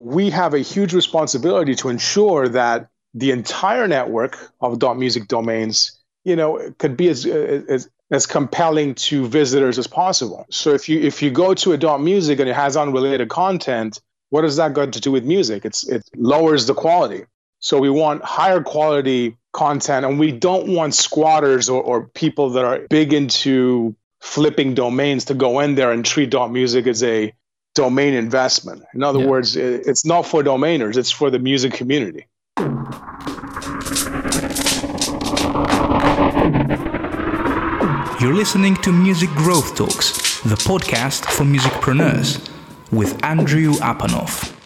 we have a huge responsibility to ensure that the entire network of dot .music domains, you know, could be as, as as compelling to visitors as possible. So if you if you go to a .music and it has unrelated content, what does that got to do with music? It's it lowers the quality. So we want higher quality content and we don't want squatters or, or people that are big into flipping domains to go in there and treat dot .music as a domain investment. In other yeah. words, it's not for domainers, it's for the music community. You're listening to Music Growth Talks, the podcast for musicpreneurs with Andrew Apanov.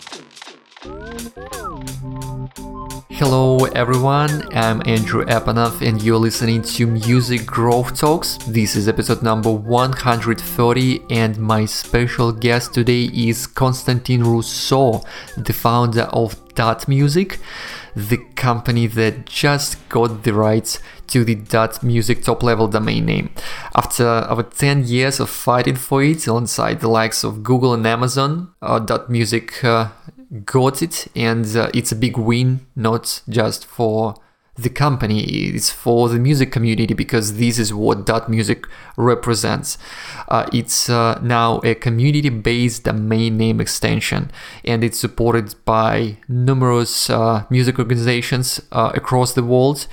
Hello everyone, I'm Andrew Apanov and you're listening to Music Growth Talks. This is episode number 130 and my special guest today is Konstantin Roussos, the founder of Dot Music, the company that just got the rights to the Dot Music top level domain name. After over 10 years of fighting for it alongside the likes of Google and Amazon, uh, Dot Music uh, got it, and uh, it's a big win, not just for the company, it's for the music community because this is what Dot Music represents. Uh, it's uh, now a community based domain name extension and it's supported by numerous uh, music organizations uh, across the world.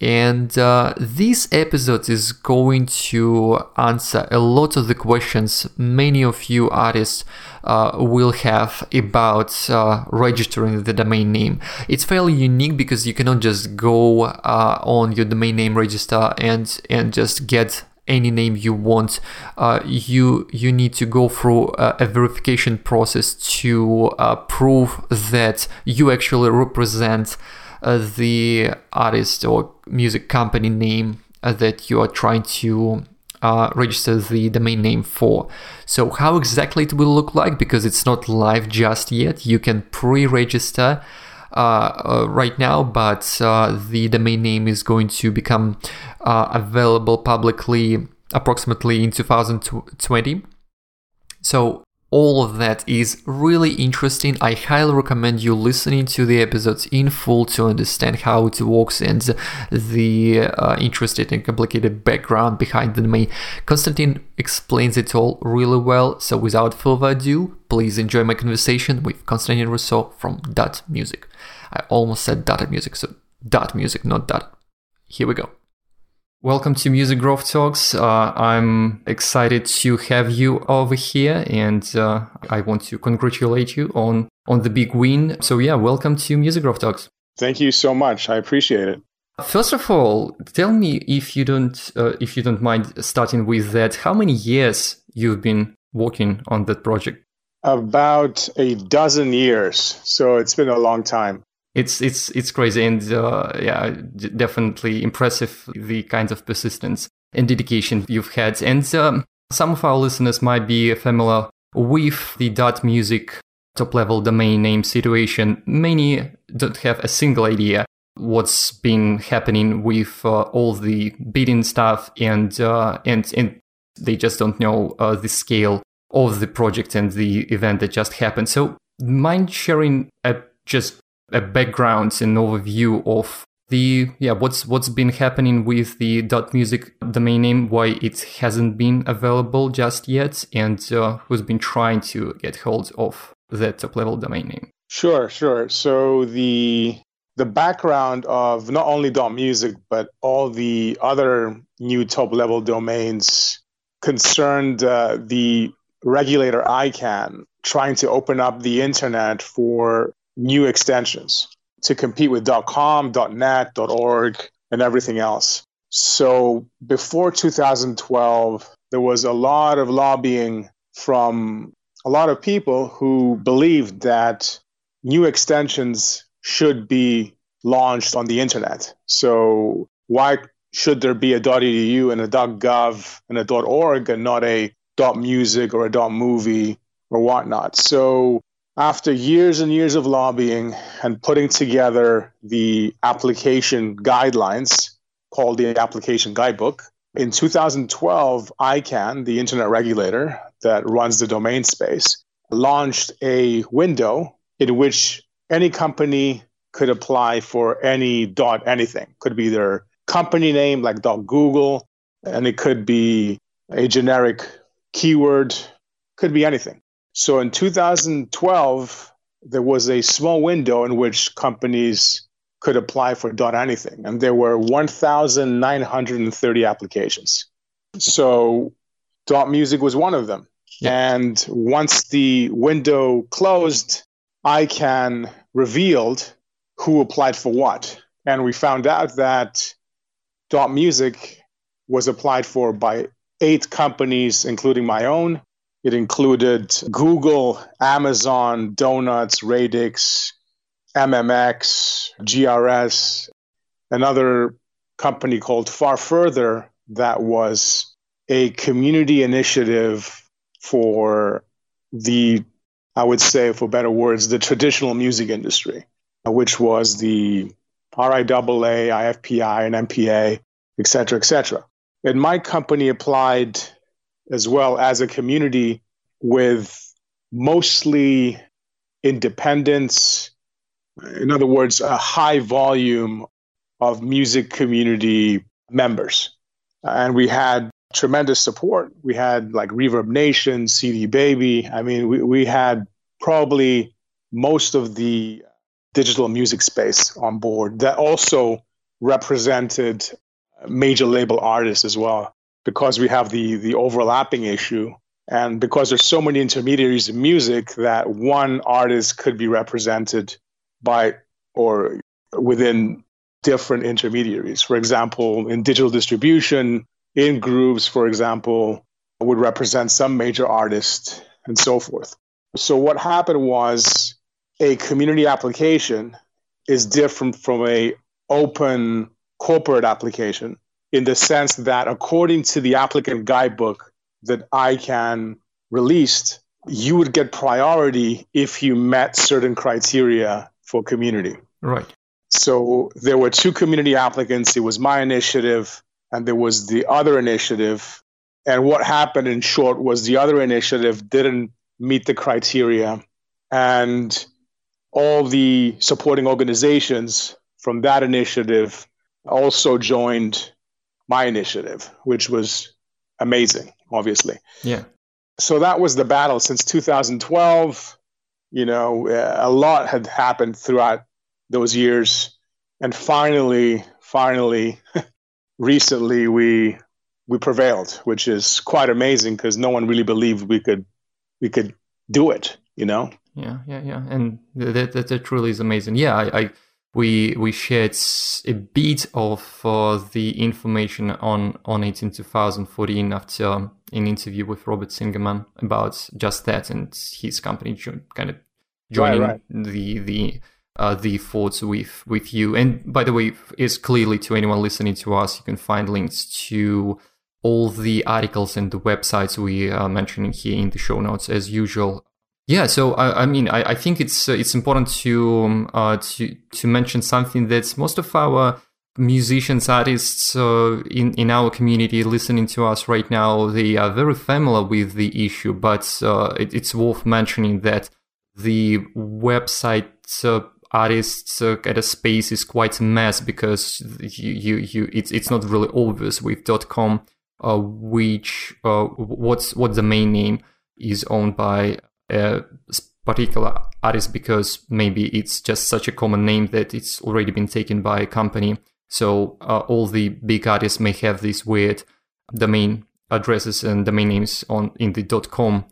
And uh, this episode is going to answer a lot of the questions many of you artists uh, will have about uh, registering the domain name. It's fairly unique because you cannot just go uh, on your domain name register and and just get any name you want. Uh, you you need to go through a, a verification process to uh, prove that you actually represent uh, the artist or music company name uh, that you are trying to uh, register the domain name for. So how exactly it will look like because it's not live just yet. You can pre-register uh, uh, right now, but uh, the domain name is going to become available publicly approximately in 2020. So all of that is really interesting. I highly recommend you listening to the episodes in full to understand how it works and the uh, interesting and complicated background behind the domain. Konstantin explains it all really well. So without further ado, please enjoy my conversation with Konstantin Roussos from Dot Music. I almost said Dot Music, so Dot Music, not Dot. Here we go. Welcome to Music Growth Talks. Uh, I'm excited to have you over here, and uh, I want to congratulate you on on the big win. So yeah, welcome to Music Growth Talks. Thank you so much. I appreciate it. First of all, tell me if you don't uh, if you don't mind starting with that. How many years you've been working on that project? About a dozen years. So it's been a long time it's it's it's crazy and uh, yeah definitely impressive the kinds of persistence and dedication you've had. And um, some of our listeners might be familiar with the dot music top level domain name situation. Many don't have a single idea what's been happening with uh, all the bidding stuff and uh, and and they just don't know uh, the scale of the project and the event that just happened. So mind sharing a just a background and overview of the yeah what's what's been happening with the dot music domain name why it hasn't been available just yet and uh, who's been trying to get hold of that top level domain name. Sure sure. So the the background of not only dot music but all the other new top level domains concerned uh, the regulator ICANN trying to open up the internet for new extensions to compete with .com, .net, .org, and everything else. So before 2012, there was a lot of lobbying from a lot of people who believed that new extensions should be launched on the internet. So why should there be a .edu and a .gov and a .org and not a .music or a .movie or whatnot? So after years and years of lobbying and putting together the application guidelines called the application guidebook, in 2012, ICANN, the internet regulator that runs the domain space, launched a window in which any company could apply for any dot anything. Could be their company name, like dot Google, and it could be a generic keyword, could be anything. So in 2012, there was a small window in which companies could apply for dot anything, and there were 1,930 applications. So dot music was one of them. Yeah. And once the window closed, ICANN revealed who applied for what. And we found out that dot music was applied for by eight companies, including my own. It included Google, Amazon, Donuts, Radix, MMX, GRS, another company called Far Further that was a community initiative for the, I would say, for better words, the traditional music industry, uh, which was the RIAA, IFPI, and MPA, et cetera, et cetera. And my company applied as well as a community with mostly independence. In other words, a high volume of music community members. And we had tremendous support. We had like Reverb Nation, CD Baby. I mean, we, we had probably most of the digital music space on board that also represented major label artists as well because we have the the overlapping issue and because there's so many intermediaries in music that one artist could be represented by or within different intermediaries for example in digital distribution Ingrooves, for example, would represent some major artist and so forth. So what happened was a community application is different from a open corporate application in the sense that according to the applicant guidebook that ICANN released, you would get priority if you met certain criteria for community. Right. So there were two community applicants. It was my initiative and there was the other initiative. And what happened in short was the other initiative didn't meet the criteria. And all the supporting organizations from that initiative also joined my initiative, which was amazing, obviously. Yeah. So that was the battle since 2012. You know, uh, a lot had happened throughout those years. And finally, finally, recently we we prevailed, which is quite amazing because no one really believed we could we could do it. You know. Yeah, yeah, yeah, and that that, that truly is amazing. Yeah, I, I we we shared a bit of uh, the information on on it in 2014 after an interview with Robert Singerman about just that and his company kind of joining right, right. the the uh, the thoughts with with you. And by the way, is clearly to anyone listening to us, you can find links to all the articles and the websites we are mentioning here in the show notes as usual. Yeah, so I, I mean, I, I, think it's uh, it's important to um, uh, to to mention something that most of our musicians, artists uh, in in our community listening to us right now, they are very familiar with the issue. But uh, it, it's worth mentioning that the website uh, artists uh, at a space is quite a mess because you, you, you it's, it's not really obvious with .com which what's what the main name is owned by a particular artist because maybe it's just such a common name that it's already been taken by a company. So uh, all the big artists may have these weird domain addresses and domain names on in the .com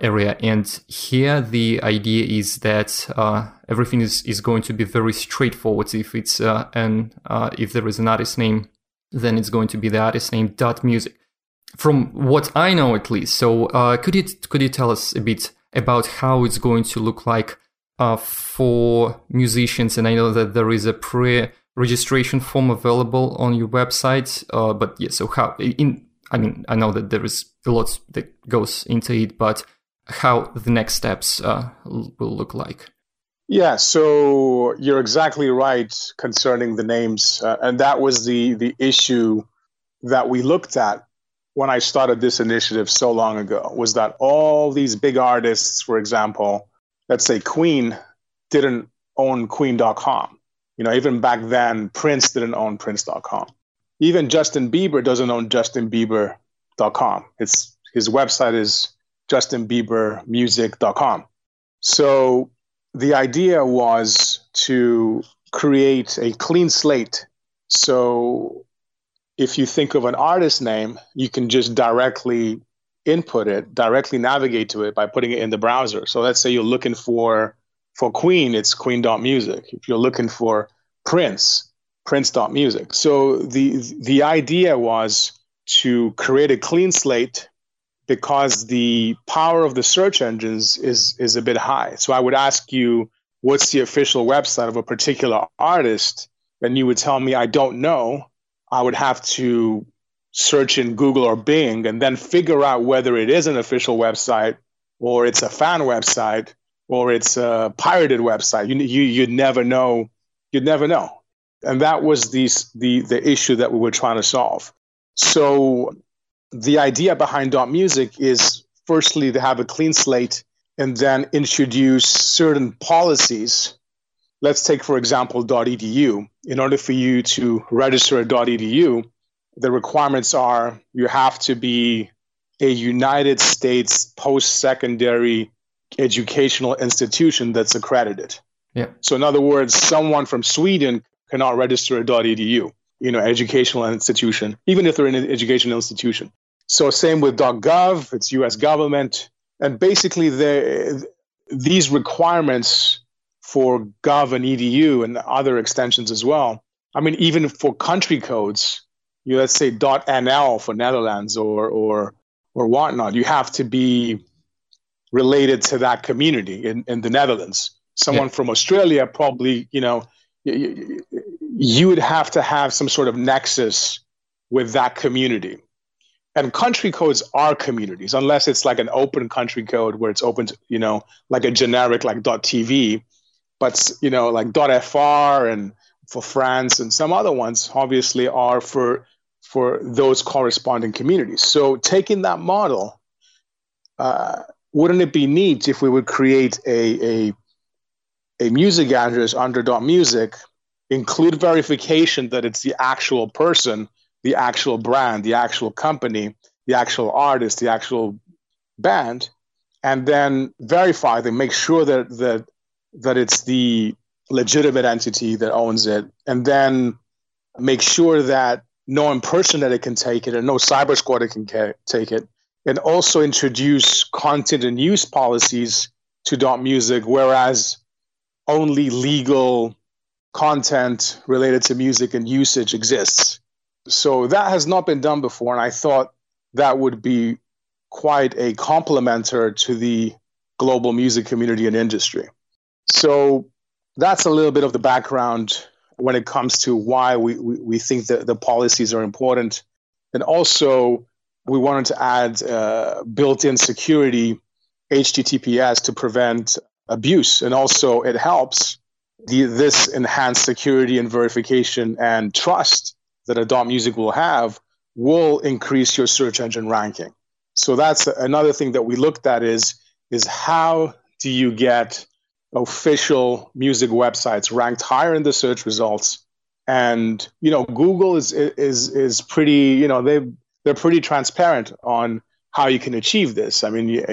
area. And here the idea is that uh, everything is, is going to be very straightforward. If it's uh, an uh, if there is an artist name, then it's going to be the artist name dot music. From what I know, at least. So uh, could you could you tell us a bit about how it's going to look like uh, for musicians? And I know that there is a pre registration form available on your website. Uh, but yeah, so how in I mean, I know that there is a lot that goes into it, but how the next steps uh, will look like. Yeah, so you're exactly right concerning the names, uh, and that was the the issue that we looked at when I started this initiative so long ago. Was that all these big artists, for example, let's say Queen, didn't own Queen.com. You know, even back then, Prince didn't own Prince.com. Even Justin Bieber doesn't own JustinBieber.com. It's his website is JustinBieberMusic.com. So the idea was to create a clean slate. So if you think of an artist name, you can just directly input it, directly navigate to it by putting it in the browser. So let's say you're looking for for Queen, it's Queen.music. If you're looking for Prince, Prince.music. So the the idea was to create a clean slate because the power of the search engines is is a bit high. So I would ask you, what's the official website of a particular artist? And you would tell me, I don't know. I would have to search in Google or Bing and then figure out whether it is an official website or it's a fan website or it's a pirated website. You you you'd never know. You'd never know, and that was the the the issue that we were trying to solve. So the idea behind Dot Music is firstly to have a clean slate and then introduce certain policies. Let's take, for example, .edu. In order for you to register at .edu, the requirements are you have to be a United States post-secondary educational institution that's accredited. Yeah. So in other words, someone from Sweden cannot register at .edu, you know, educational institution, even if they're in an educational institution. So same with .gov, it's U.S. government, and basically the these requirements for Gov and EDU and other extensions as well. I mean, even for country codes, you let's say .nl for Netherlands or or or whatnot, you have to be related to that community in, in the Netherlands. Someone yeah. from Australia probably, you know, you, you would have to have some sort of nexus with that community. And country codes are communities, unless it's like an open country code where it's open to, you know, like a generic like .tv, but you know, like .fr and for France and some other ones obviously are for for those corresponding communities. So taking that model, uh, wouldn't it be neat if we would create a, a, a music address under dot music, include verification that it's the actual person, the actual brand, the actual company, the actual artist, the actual band, and then verify them, make sure that that that it's the legitimate entity that owns it, and then make sure that no impersonator can take it and no cyber squatter can ca- take it. And also introduce content and use policies to dot music whereas only legal content related to music and usage exists. So that has not been done before and i thought that would be quite a complementer to the global music community and industry so that's a little bit of the background when it comes to why we, we, we think that the policies are important. And also we wanted to add uh, built-in security https to prevent abuse. And also it helps the, this enhanced security and verification and trust that a music will have will increase your search engine ranking. So that's another thing that we looked at is is how do you get official music websites ranked higher in the search results and you know google is is is pretty you know they they're pretty transparent on how you can achieve this. I mean,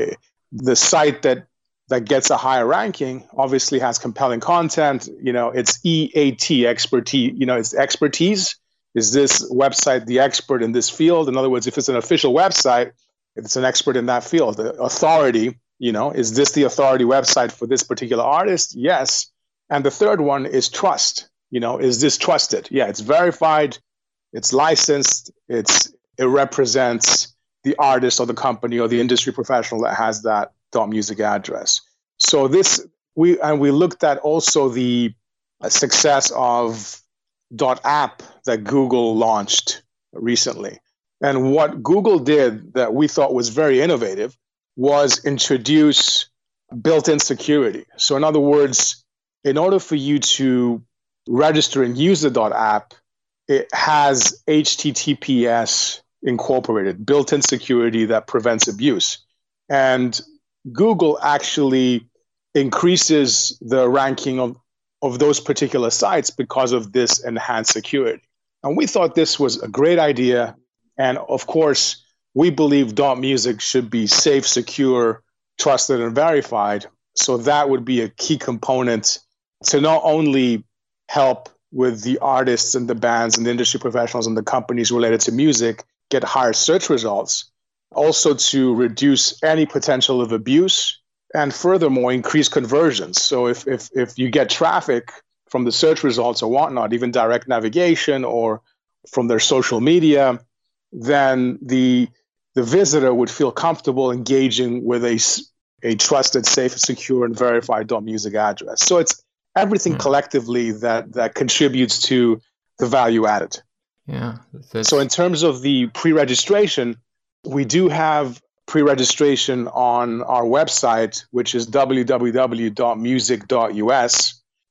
the site that that gets a higher ranking obviously has compelling content. You know, it's EAT expertise. You know, it's expertise. Is this website the expert in this field? In other words, if it's an official website, it's an expert in that field. The authority. You know, is this the authority website for this particular artist? Yes. And the third one is trust. You know, is this trusted? Yeah, it's verified, it's licensed, it's it represents the artist or the company or the industry professional that has that dot music address. So this we and we looked at also the uh, success of dot app that Google launched recently. And what Google did that we thought was very innovative was introduce built-in security. So in other words, in order for you to register and use the app, it has HTTPS incorporated, built in security that prevents abuse. And Google actually increases the ranking of, of those particular sites because of this enhanced security. And we thought this was a great idea. And of course, we believe dot music should be safe, secure, trusted, and verified. So that would be a key component to not only help with the artists and the bands and the industry professionals and the companies related to music get higher search results, also to reduce any potential of abuse and furthermore increase conversions. So if, if, if you get traffic from the search results or whatnot, even direct navigation or from their social media, then the the visitor would feel comfortable engaging with a, a trusted, safe, secure, and verified music address. So it's everything mm. collectively that that contributes to the value added. Yeah. So in terms of the pre-registration, we do have pre-registration on our website, which is www.music.us,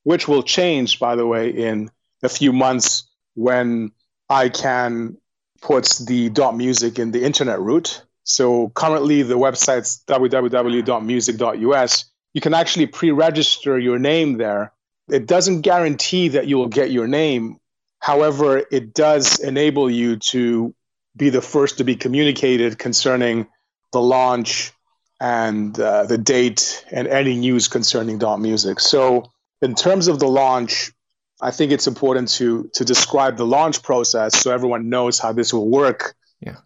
which will change, by the way, in a few months when ICANN puts the .music in the internet root. So currently the website's www.music.us. You can actually pre-register your name there. It doesn't guarantee that you will get your name. However, it does enable you to be the first to be communicated concerning the launch and uh, the date and any news concerning dot music. So in terms of the launch, I think it's important to to describe the launch process so everyone knows how this will work. Yeah.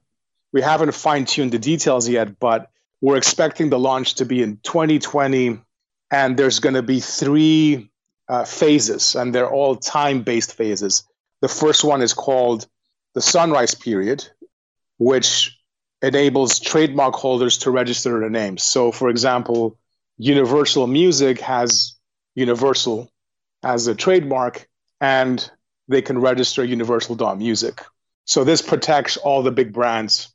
We haven't fine-tuned the details yet, but we're expecting the launch to be in 2020 and there's going to be three uh, phases and they're all time-based phases. The first one is called the sunrise period, which enables trademark holders to register their names. So, for example, Universal Music has Universal as a trademark, and they can register Universal dot music. So this protects all the big brands.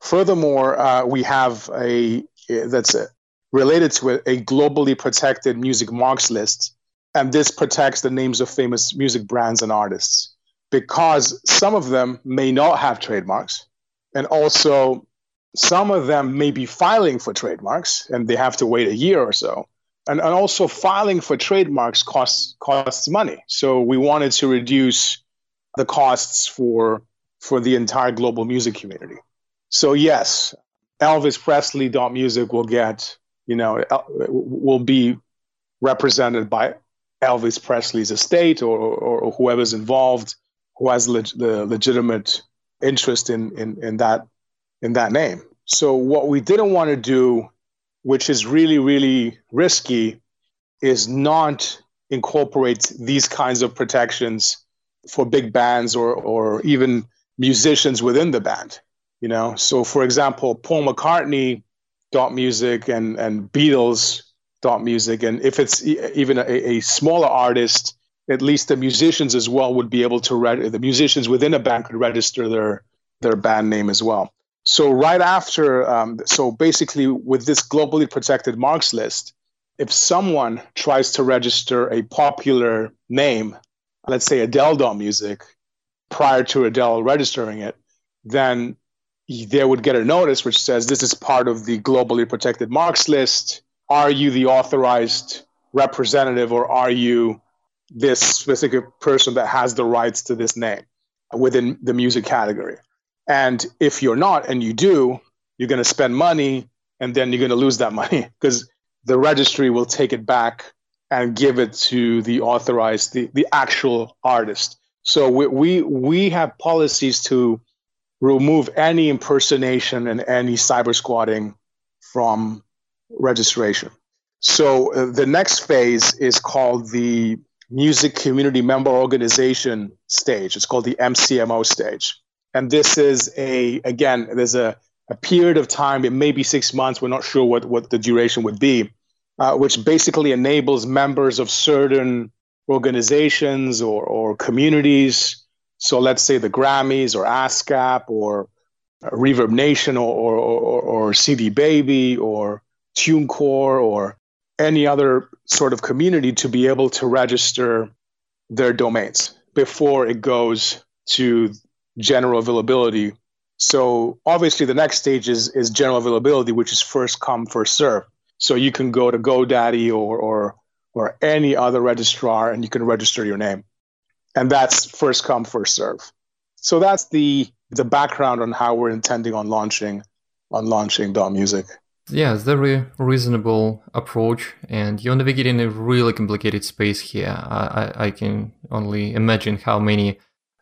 Furthermore, uh, we have a that's a, related to a globally protected music marks list, and this protects the names of famous music brands and artists because some of them may not have trademarks, and also some of them may be filing for trademarks, and they have to wait a year or so and, and also filing for trademarks costs costs money. So we wanted to reduce the costs for for the entire global music community. So yes, Elvis Presley music will get you know will be represented by Elvis Presley's estate or, or, or whoever's involved who has leg- the legitimate interest in, in in that in that name. So what we didn't want to do which is really, really risky, is not incorporate these kinds of protections for big bands or, or even musicians within the band. You know, so for example, Paul McCartney dot music and and Beatles dot music, and if it's even a, a smaller artist, at least the musicians as well would be able to read the musicians within a band could register their their band name as well. So right after, um, so basically with this globally protected marks list, if someone tries to register a popular name, let's say Adele music, prior to Adele registering it, then they would get a notice which says this is part of the globally protected marks list. Are you the authorized representative or are you this specific person that has the rights to this name within the music category? And if you're not and you do, you're going to spend money and then you're going to lose that money because the registry will take it back and give it to the authorized, the, the actual artist. So we, we, we have policies to remove any impersonation and any cyber squatting from registration. So uh, the next phase is called the Music Community Member Organization stage. It's called the MCMO stage. And this is a, again, there's a, a period of time, it may be six months, we're not sure what, what the duration would be, uh, which basically enables members of certain organizations or, or communities. So let's say the Grammys or ASCAP or Reverb Nation or, or, or, or CD Baby or TuneCore or any other sort of community to be able to register their domains before it goes to general availability. So obviously the next stage is, is general availability, which is first come, first serve. So you can go to GoDaddy or or or any other registrar and you can register your name. And that's first come, first serve. So that's the the background on how we're intending on launching on launching Dot Music. Yeah, it's a very reasonable approach, and you're navigating a really complicated space here. I, I, I can only imagine how many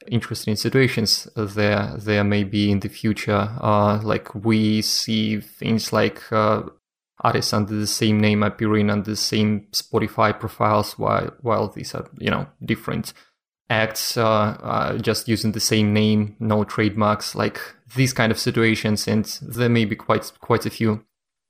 interesting situations there there may be in the future. Uh, like we see things like uh, artists under the same name appearing on the same Spotify profiles, while while these are you know different acts, uh, uh, just using the same name, no trademarks, like these kind of situations, and there may be quite quite a few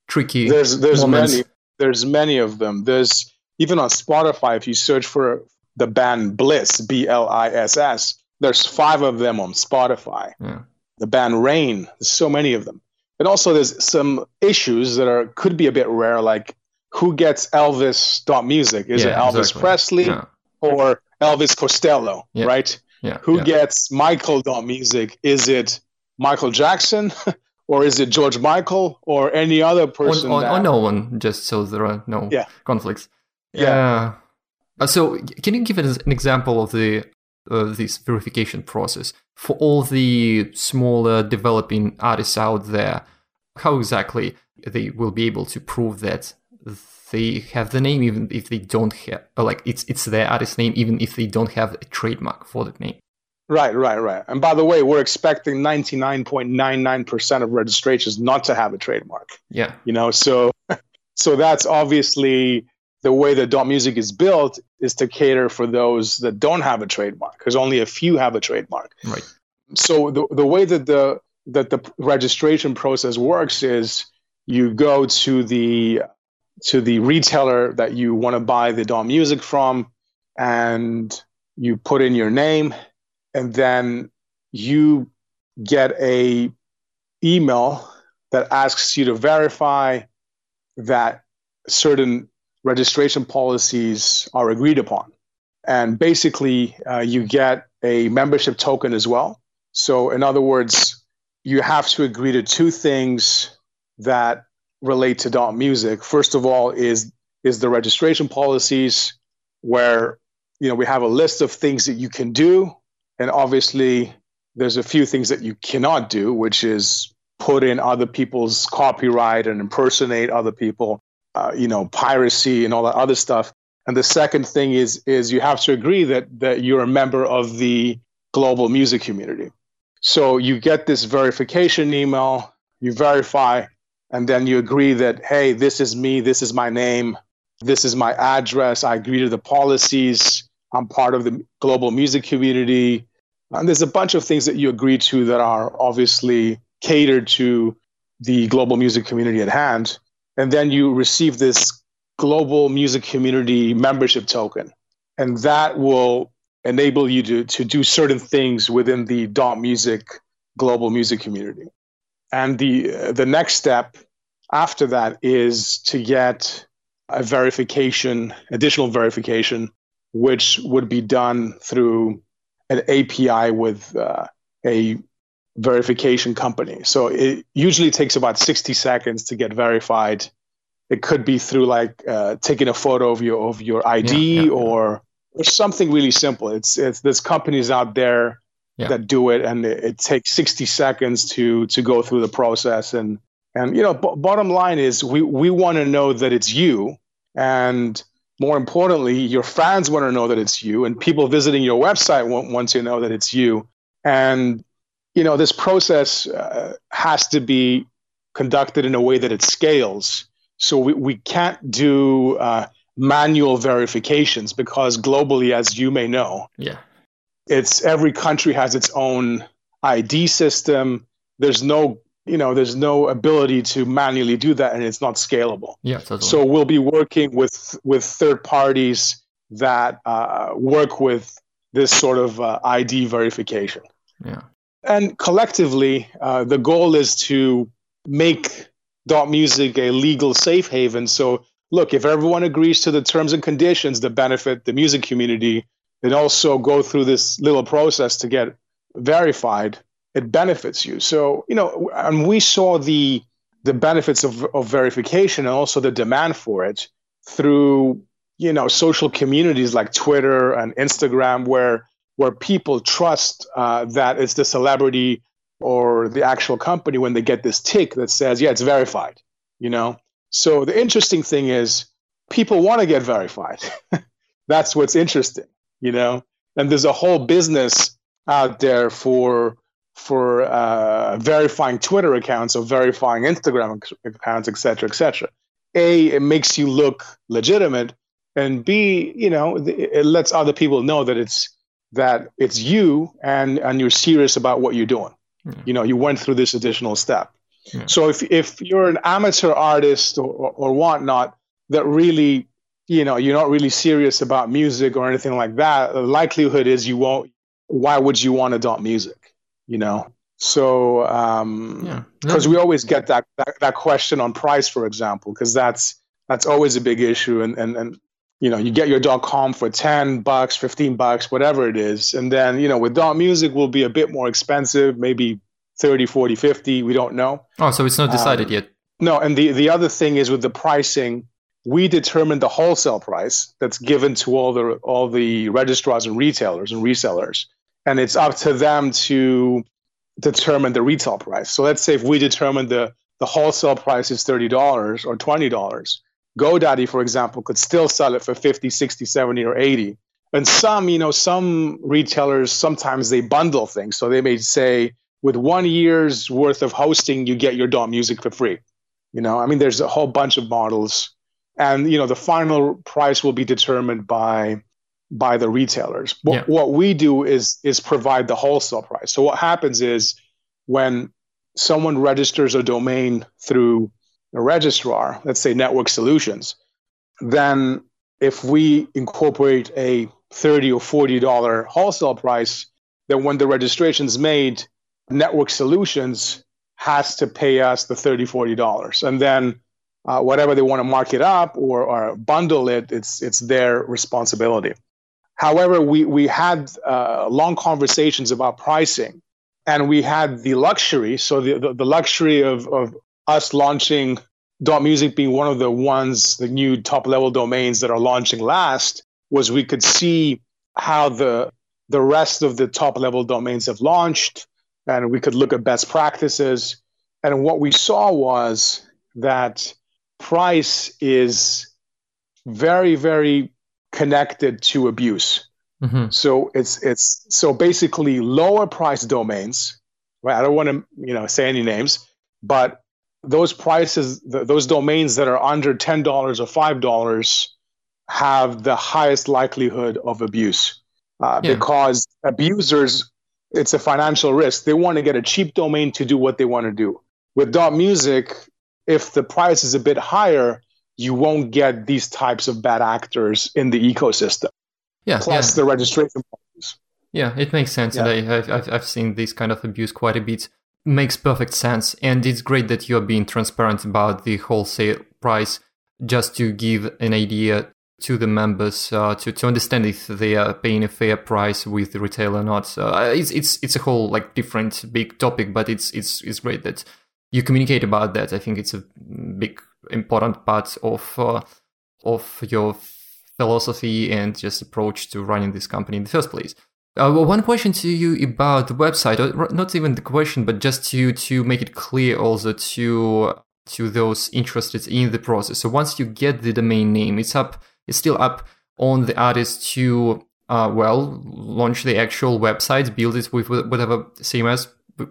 tricky. There's there's moments. many there's many of them. There's even on Spotify if you search for the band Bliss B L I S S. There's five of them on Spotify. Yeah. The band Rain. There's so many of them. And also there's some issues that are could be a bit rare, like who gets Elvis dot music? Is Yeah, it Elvis exactly. Presley Yeah. or Elvis Costello? Right? Yeah. Who gets Michael dot music? Is it Michael Jackson? or is it George Michael or any other or, person? or, that- or no one, just so there are no Yeah. conflicts. Yeah. Yeah. Uh, so, can you give us an example of the uh, this verification process for all the smaller developing artists out there? How exactly they will be able to prove that they have the name, even if they don't have, like it's it's their artist name, even if they don't have a trademark for that name. Right, right, right. And by the way, we're expecting 99.99% of registrations not to have a trademark. Yeah. You know, so so that's obviously the way that dot music is built is to cater for those that don't have a trademark because only a few have a trademark. Right. So the the way that the that the registration process works is you go to the to the retailer that you want to buy the dot music from and you put in your name and then you get a email that asks you to verify that certain registration policies are agreed upon. And basically uh, you get a membership token as well. So in other words you have to agree to two things that relate to dot music. First of all is is the registration policies where you know we have a list of things that you can do. And obviously there's a few things that you cannot do which is put in other people's copyright and impersonate other people uh, you know piracy and all that other stuff. And the second thing is is you have to agree that that you're a member of the global music community. So you get this verification email you verify and then you agree that hey this is me this is my name this is my address i agree to the policies i'm part of the global music community. And there's a bunch of things that you agree to that are obviously catered to the global music community at hand and then you receive this global music community membership token. And that will enable you to, to do certain things within the dot music global music community. And the the next step after that is to get a verification additional verification which would be done through an api with uh, a verification company. So it usually takes about 60 seconds to get verified. It could be through like uh, taking a photo of your of your id Yeah, yeah, or or something really simple. It's it's there's companies out there Yeah. that do it and it, it takes 60 seconds to to go through the process. And and you know b- bottom line is we we want to know that it's you. And more importantly your fans want to know that it's you. And people visiting your website want, want to know that it's you. And you know this process uh, has to be conducted in a way that it scales so we, we can't do uh, manual verifications because globally as you may know Yeah. it's every country has its own ID system. There's no, you know, there's no ability to manually do that, and it's not scalable. Yeah. Totally. So we'll be working with with third parties that uh, work with this sort of uh, ID verification. yeah. And collectively, uh, the goal is to make dot music a legal safe haven. So, look, if everyone agrees to the terms and conditions that benefit the music community, and also go through this little process to get verified, it benefits you. So, you know, and we saw the the benefits of, of verification and also the demand for it through you know social communities like Twitter and Instagram, where where people trust uh, that it's the celebrity or the actual company when they get this tick that says, yeah, it's verified. You know. So the interesting thing is, people want to get verified. That's what's interesting. You know, and there's a whole business out there for for uh, verifying Twitter accounts or verifying Instagram accounts, et cetera, et cetera. A, it makes you look legitimate, and B, you know, it lets other people know that it's that it's you and and you're serious about what you're doing. Mm. You know, you went through this additional step. Yeah. So if if you're an amateur artist or, or, or whatnot that really, you know, you're not really serious about music or anything like that, the likelihood is you won't. Why would you want to dot music? You know. So, um, yeah, because we always get that, that that question on price, for example, because that's that's always a big issue, and and and you know, you get your dot com for 10 bucks, 15 bucks, whatever it is. And then, you know, with dot music will be a bit more expensive, maybe 30, 40, 50. We don't know. Oh, so it's not decided um, yet. No. And the, the other thing is with the pricing, we determine the wholesale price that's given to all the, all the registrars and retailers and resellers. And it's up to them to determine the retail price. So let's say if we determine the, the wholesale price is $30 or $20 GoDaddy, for example, could still sell it for 50, 60, 70, or 80. And some, you know, some retailers sometimes they bundle things. So they may say, with one year's worth of hosting, you get your dot music for free. You know, I mean, there's a whole bunch of models, and you know, the final price will be determined by by the retailers. But yeah. what we do is is provide the wholesale price. So what happens is when someone registers a domain through a registrar, let's say Network Solutions, then if we incorporate a 30 or 40 dollar wholesale price, then when the registration is made, Network Solutions has to pay us the 30 40 dollars, and then uh, whatever they want to mark it up or, or bundle it, it's it's their responsibility. However, we we had uh, long conversations about pricing, and we had the luxury, so the, the, the luxury of, of us launching dot music being one of the ones the new top level domains that are launching last was we could see how the the rest of the top level domains have launched and we could look at best practices. And what we saw was that price is very very connected to abuse. Mm-hmm. so it's it's so basically lower price domains right? I don't want to you know say any names but those prices, th- those domains that are under $10 or $5 have the highest likelihood of abuse uh, yeah. because abusers, it's a financial risk. They want to get a cheap domain to do what they want to do. With dot music, if the price is a bit higher, you won't get these types of bad actors in the ecosystem. Yeah. Plus yeah. the registration. Yeah, it makes sense. Yeah. And I, have I've seen this kind of abuse quite a bit makes perfect sense. And it's great that you're being transparent about the wholesale price just to give an idea to the members uh, to, to understand if they are paying a fair price with the retail or not. Uh, it's it's it's a whole like different big topic, but it's it's it's great that you communicate about that. I think it's a big important part of uh, of your philosophy and just approach to running this company in the first place. Uh, well, one question to you about the website, or not even the question, but just to to make it clear also to to those interested in the process. So once you get the domain name, it's up, it's still up on the artist to uh, well launch the actual website, build it with whatever CMS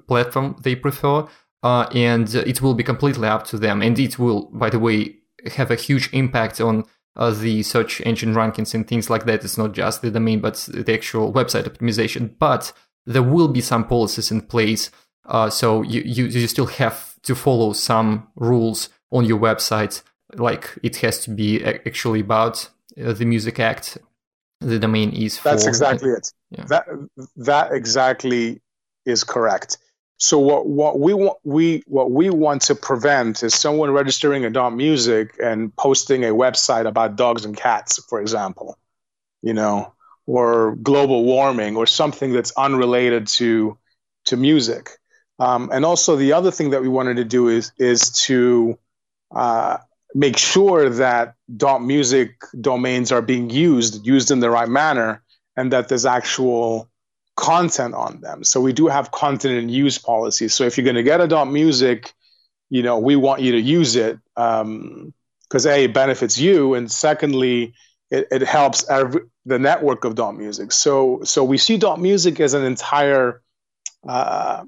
platform they prefer, uh, and it will be completely up to them. And it will, by the way, have a huge impact on uh, the search engine rankings and things like that. It's not just the domain, but the actual website optimization. But there will be some policies in place. Uh, so you, you, you still have to follow some rules on your website. Like it has to be actually about uh, the Music Act. The domain is for. That's exactly it. Yeah. That that exactly is correct. So what, what we want we what we want to prevent is someone registering a dot music and posting a website about dogs and cats, for example, you know, or global warming or something that's unrelated to to music. Um, and also, the other thing that we wanted to do is is to uh, make sure that dot music domains are being used, used in the right manner, and that there's actual content on them. So we do have content and use policies. So if you're going to get adult music, you know, we want you to use it because um, a it benefits you, and secondly, it, it helps every, the network of dot music. So so we see dot music as an entire uh,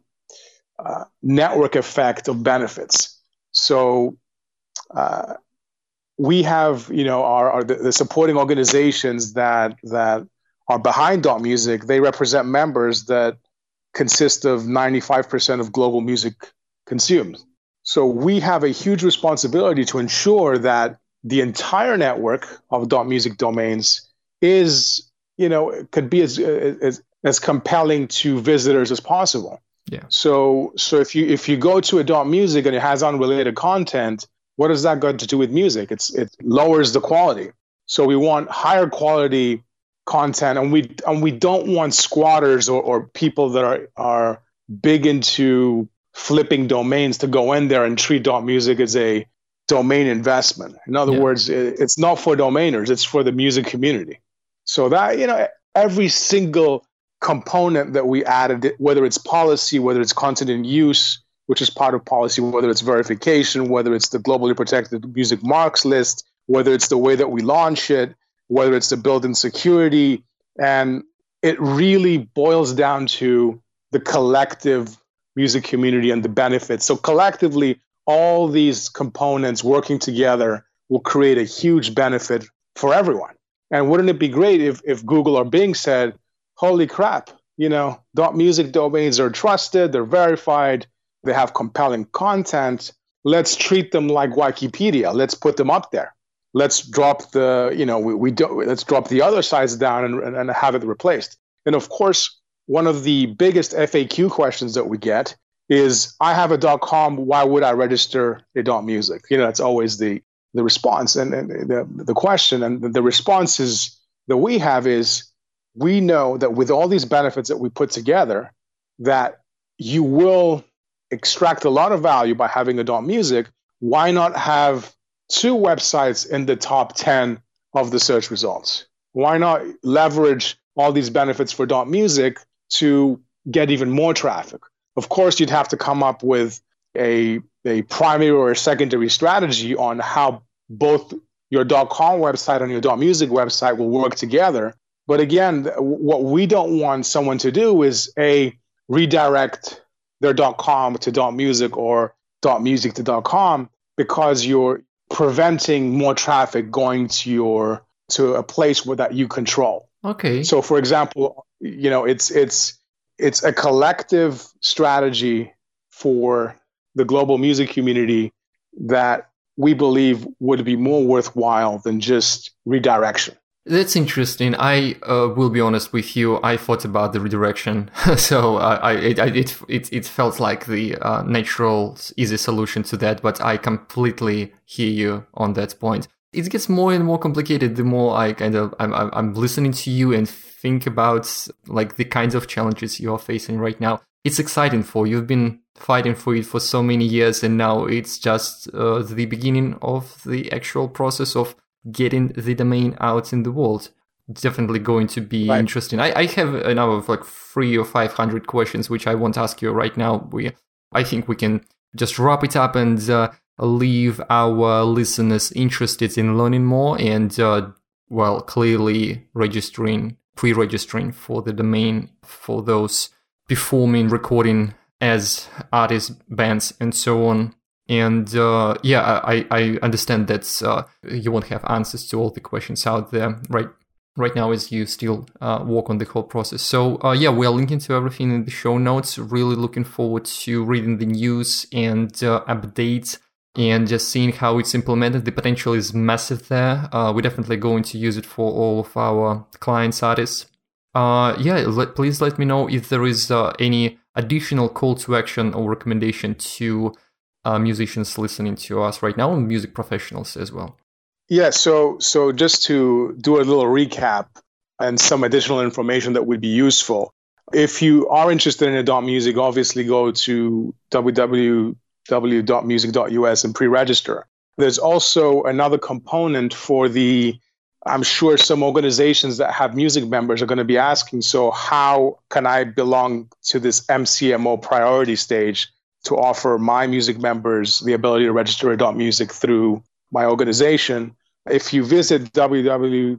uh, network effect of benefits. So uh, we have you know our, our the, the, supporting organizations that that are behind dot music. They represent members that consist of 95% of global music consumed. So we have a huge responsibility to ensure that the entire network of dot music domains is you know could be as, as as compelling to visitors as possible. Yeah. So so if you if you go to a dot music and it has unrelated content, what does that got to do with music? It's it lowers the quality. So we want higher quality content, and we and we don't want squatters or, or people that are are big into flipping domains to go in there and treat dot music as a domain investment. In other yeah. words, it, it's not for domainers; it's for the music community. So that you know, every single component that we added, whether it's policy, whether it's content in use, which is part of policy, whether it's verification, whether it's the globally protected music marks list, whether it's the way that we launch it, whether it's the built-in security, and it really boils down to the collective music community and the benefits. So collectively, all these components working together will create a huge benefit for everyone. And wouldn't it be great if, if Google or Bing said, holy crap, you know, dot music domains are trusted, they're verified, they have compelling content. Let's treat them like Wikipedia. Let's put them up there. Let's drop the, you know, we, we do, let's drop the other sides down and, and have it replaced. And of course, one of the biggest FAQ questions that we get is I have a dot .com, why would I register a dot .music? You know, that's always the the response and, and the the question and the responses that we have is we know that with all these benefits that we put together, that you will extract a lot of value by having a dot music. Why not have two websites in the top 10 of the search results? Why not leverage all these benefits for dot music to get even more traffic? Of course, you'd have to come up with a, a primary or a secondary strategy on how both your dot .com website and your dot .music website will work together but again, what we don't want someone to do is a redirect their dot .com to dot .music or dot .music to dot .com because you're preventing more traffic going to your to a place where that you control. Okay. So for example, you know, it's it's it's a collective strategy for the global music community that we believe would be more worthwhile than just redirection. That's interesting. I uh, will be honest with you. I thought about the redirection, so uh, I, it, it, it it felt like the uh, natural, easy solution to that. But I completely hear you on that point. It gets more and more complicated the more I kind of I'm I'm listening to you and think about like the kinds of challenges you are facing right now. It's exciting for you. You've been fighting for it for so many years, and now it's just uh, the beginning of the actual process of getting the domain out in the world definitely going to be right. interesting. I, I have another like three or five hundred questions which I won't ask you right now. We I think we can just wrap it up and uh, leave our listeners interested in learning more and uh, well clearly registering pre-registering for the domain for those performing recording as artists bands and so on and uh, yeah, I, I understand that uh, you won't have answers to all the questions out there right right now as you still uh, work on the whole process. So uh, yeah, we are linking to everything in the show notes. Really looking forward to reading the news and uh, updates and just seeing how it's implemented. The potential is massive there. Uh, we're definitely going to use it for all of our clients, artists. yeah, let, please let me know if there is any additional call to action or recommendation to uh, musicians listening to us right now and music professionals as well? Yeah, so so just to do a little recap and some additional information that would be useful. if you are interested in dot music, obviously go to www.music.us and pre-register. There's also another component for the I'm sure some organizations that have music members are going to be asking, so how can I belong to this MCMO priority stage to offer my music members the ability to register a dot music through my organization? If you visit www.music.us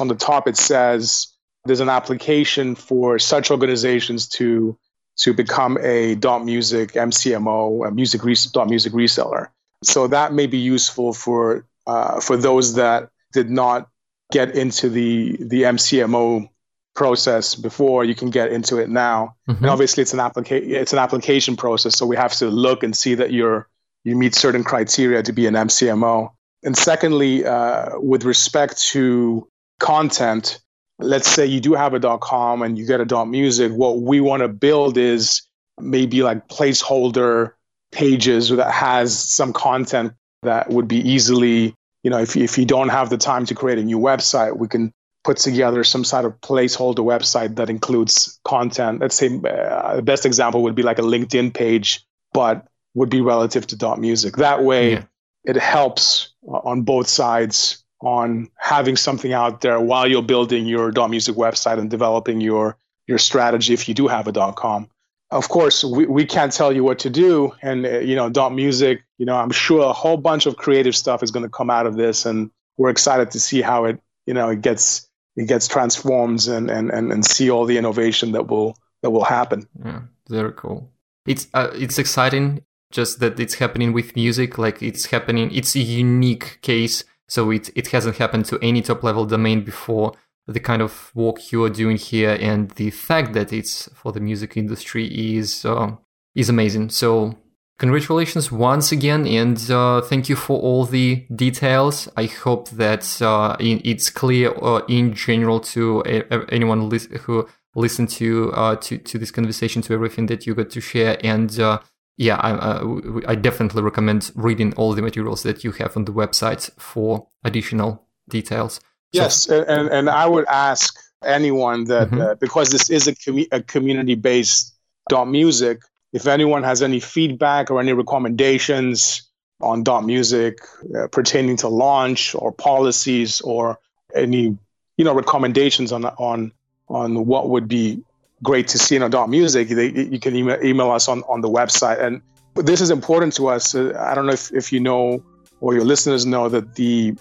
on the top, it says there's an application for such organizations to to become a dot music MCMO, a music res- dot music reseller. So that may be useful for uh, for those that did not get into the the MCMO process before. You can get into it now, mm-hmm. and obviously it's an application it's an application process. So we have to look and see that you're you meet certain criteria to be an MCMO. And secondly, uh, with respect to content, let's say you do have a .com and you get a .music. What we want to build is maybe like placeholder pages that has some content that would be easily, you know, if, if you don't have the time to create a new website, we can put together some sort of placeholder website that includes content. Let's say uh, the best example would be like a LinkedIn page, but would be relative to dot music. That way, yeah. it helps on both sides on having something out there while you're building your dot music website and developing your your strategy if you do have a dot com of course we, we can't tell you what to do and uh, you know dot music you know i'm sure a whole bunch of creative stuff is going to come out of this and we're excited to see how it you know it gets it gets transformed and and and, and see all the innovation that will that will happen. Yeah very cool. It's uh, it's exciting just that it's happening with music like it's happening it's a unique case so it it hasn't happened to any top level domain before. The kind of work you are doing here and the fact that it's for the music industry is uh, is amazing. So congratulations once again and uh, thank you for all the details. I hope that uh, it's clear uh, in general to anyone who listened to uh, to to this conversation to everything that you got to share and. Uh, yeah, I, I definitely recommend reading all the materials that you have on the website for additional details. Yes, so, and, and I would ask anyone that mm-hmm. uh, because this is a, com- a community based dot music, if anyone has any feedback or any recommendations on dot music uh, pertaining to launch or policies or any you know recommendations on on on what would be great to see in dot music, they, you can email, email us on, on the website. And this is important to us. Uh, I don't know if, if you know or your listeners know that the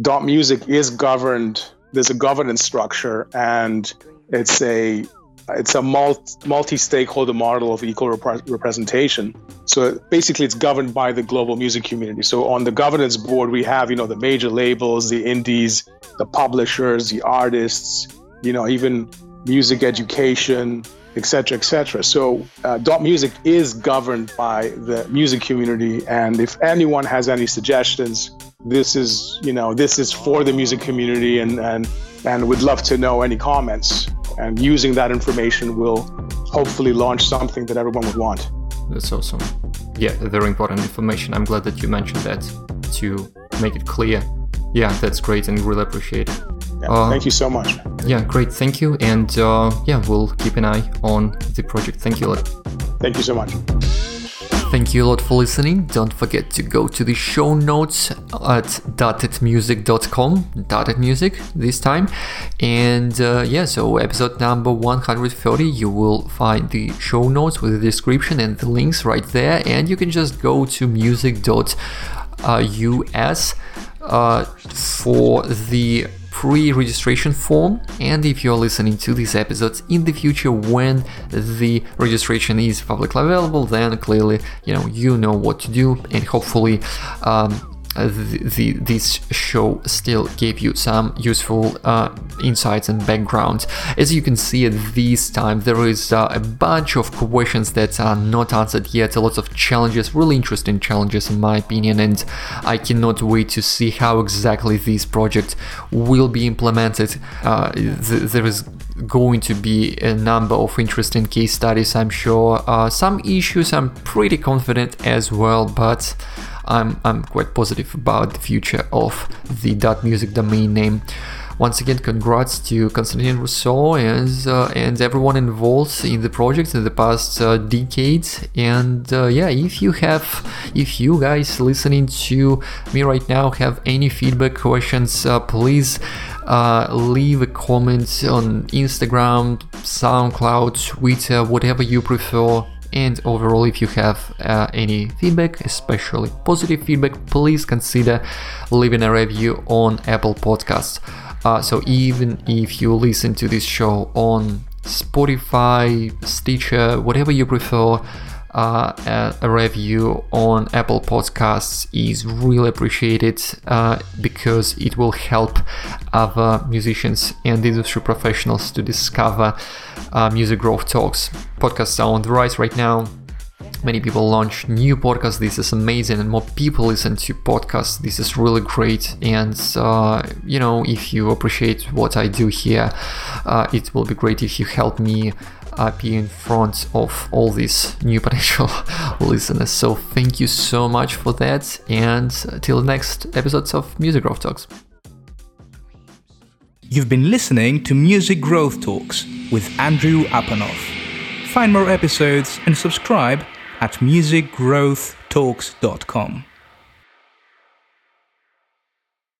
dot music is governed there's a governance structure and it's a it's a multi stakeholder model of equal rep- representation. So basically, it's governed by the global music community. So on the governance board, we have you know the major labels, the indies, the publishers, the artists, you know even music education, etc., etc. So uh, dot music is governed by the music community, and if anyone has any suggestions this is you know this is for the music community and and and would love to know any comments. And using that information will hopefully launch something that everyone would want. That's awesome. Yeah very important information. I'm glad that you mentioned that to make it clear. Yeah that's great and really appreciate it. Yeah, uh, thank you so much. yeah great. Thank you. And uh, yeah we'll keep an eye on the project. Thank you thank you so much Thank you a lot for listening. Don't forget to go to the show notes at dottedmusic.com, dotted music this time. And uh, yeah, so episode number 130, you will find the show notes with the description and the links right there. And you can just go to music.us uh, for the pre-registration form. And if you're listening to these episodes in the future when the registration is publicly available then clearly you know you know what to do. And hopefully um, the, the, this show still gave you some useful uh, insights and background. As you can see at this time, there is uh, a bunch of questions that are not answered yet, a lot of challenges, really interesting challenges in my opinion, and I cannot wait to see how exactly this project will be implemented. Uh, th- there is going to be a number of interesting case studies, I'm sure. Uh, some issues I'm pretty confident as well, but I'm, I'm quite positive about the future of the music domain name. once again, congrats to Konstantin Roussos and uh, and everyone involved in the project in the past uh, decade. And uh, yeah, if you have, if you guys listening to me right now have any feedback, questions, uh, please. Uh, leave a comment on Instagram, SoundCloud, Twitter, whatever you prefer. And overall, if you have uh, any feedback, especially positive feedback, please consider leaving a review on Apple Podcasts. Uh, so even if you listen to this show on Spotify, Stitcher, whatever you prefer, uh, a, review on Apple Podcasts is really appreciated uh, because it will help other musicians and industry professionals to discover uh, Music Growth Talks. Podcasts are on the rise right now. Many people launch new podcasts. This is amazing, and more people listen to podcasts. This is really great. And uh, you know, if you appreciate what I do here, uh, it will be great if you help me be in front of all these new potential listeners. So thank you so much for that, and till next episodes of Music Growth Talks. You've been listening to Music Growth Talks with Andrew Apanov. Find more episodes and subscribe at musicgrowthtalks.com.